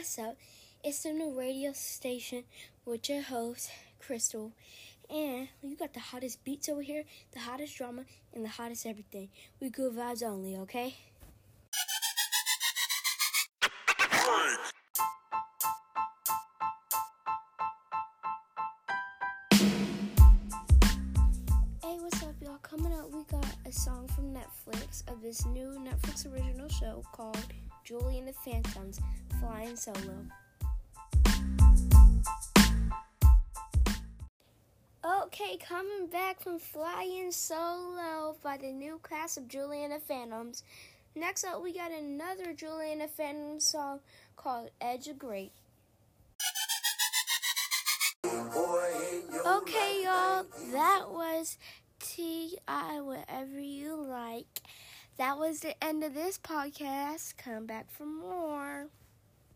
what's up? It's the new radio station with your host, Crystal. And you got the hottest beats over here, the hottest drama, and the hottest everything. We good vibes only, okay? Hey, what's up, y'all? Coming up, we got a song from Netflix of this new Netflix original show called Julie and the Phantoms Flying Solo. Okay, coming back from Flying Solo by the new class of Juliana Phantoms. Next up, we got another Juliana Phantoms song called Edge of Great. Okay, y'all, that was T.I. Whatever You Like. That was the end of this podcast. Come back for more.